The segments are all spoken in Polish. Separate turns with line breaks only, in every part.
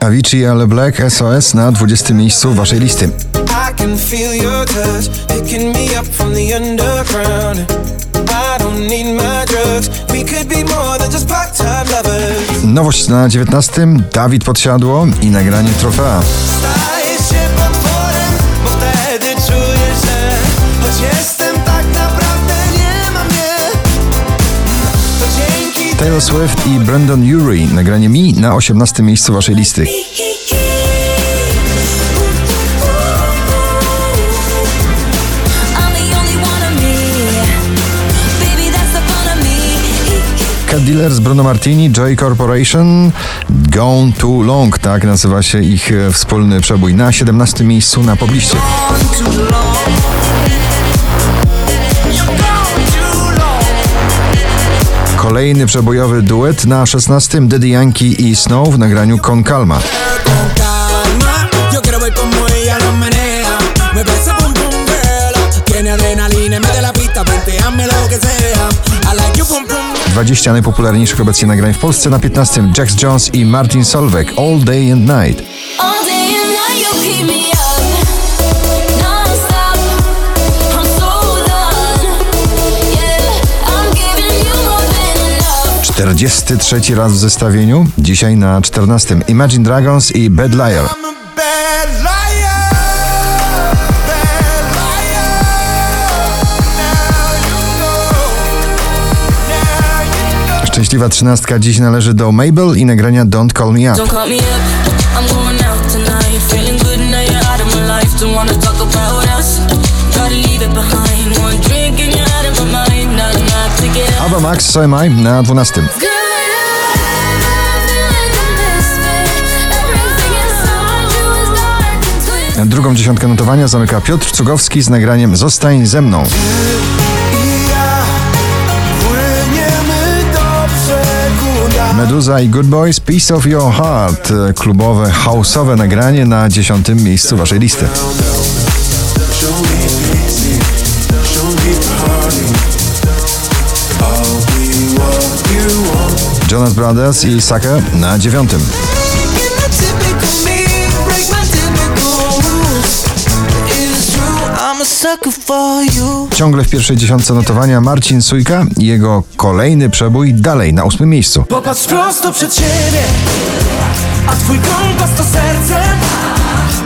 Avicii Ale Black SOS na 20 miejscu waszej listy. Nowość na 19. Dawid Podsiadło i nagranie trofea. Taylor Swift i Brandon Urie. Nagranie mi na 18 miejscu waszej listy. Cat Dealer z Bruno Martini, Joy Corporation, Gone Too Long, tak nazywa się ich e, wspólny przebój. Na 17 miejscu na pobliście. Kolejny przebojowy duet na 16 Daddy Yankee i Snow w nagraniu Con Calma. 20 najpopularniejszych obecnie nagrań w Polsce na 15 Jax Jones i Martin Solveig. All day and night 43 raz w zestawieniu, dzisiaj na 14 Imagine Dragons i Bad Liar. Szczęśliwa trzynastka dziś należy do Mabel i nagrania Don't Call Me Up. Max, So Am I na 12.
Girl, I feel like a misfit. Everything inside you is dark and twisted.
Drugą dziesiątkę notowania zamyka Piotr Cugowski z nagraniem Zostań ze mną. Meduza i Good Boys Piece of Your Heart. Klubowe, houseowe nagranie na dziesiątym miejscu waszej listy. Jonas Brothers i Sucker na dziewiątym. Ciągle w pierwszej dziesiątce notowania Marcin Sujka i jego kolejny przebój dalej na ósmym miejscu.
Popatrz prosto przed siebie, a twój kompas to serce.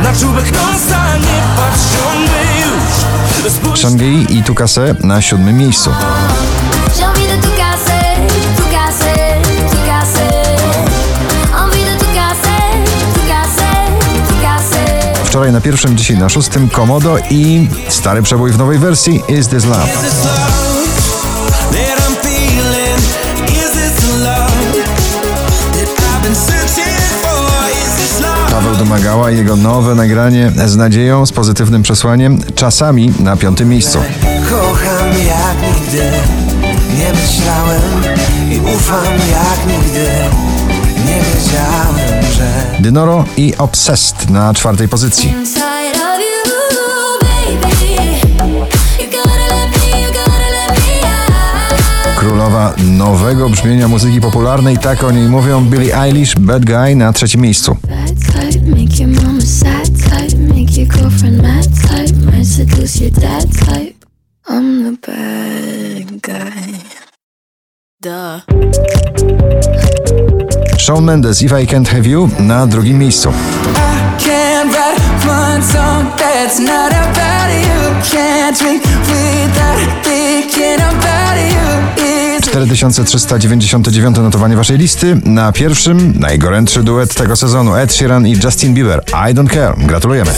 Na czubek nosa nie patrz już. Spójrz
Shangri i Tukase na siódmym miejscu. Wczoraj na pierwszym, dzisiaj na szóstym Komodo i stary przebój w nowej wersji Is This Love. Paweł Domagała i jego nowe nagranie z nadzieją, z pozytywnym przesłaniem, czasami na piątym miejscu.
Kocham jak nigdy, nie myślałem i ufam jak
Dynoro i Obsessed na czwartej pozycji. Królowa nowego brzmienia muzyki popularnej, tak o niej mówią Billie Eilish, Bad Guy na trzecim miejscu.
I'm the bad guy.
Duh.
Shawn Mendes, If I Can't Have You na drugim miejscu.
Thinking about you. Is
4399 notowanie waszej listy. Na pierwszym najgorętszy duet tego sezonu Ed Sheeran i Justin Bieber. I Don't Care. Gratulujemy.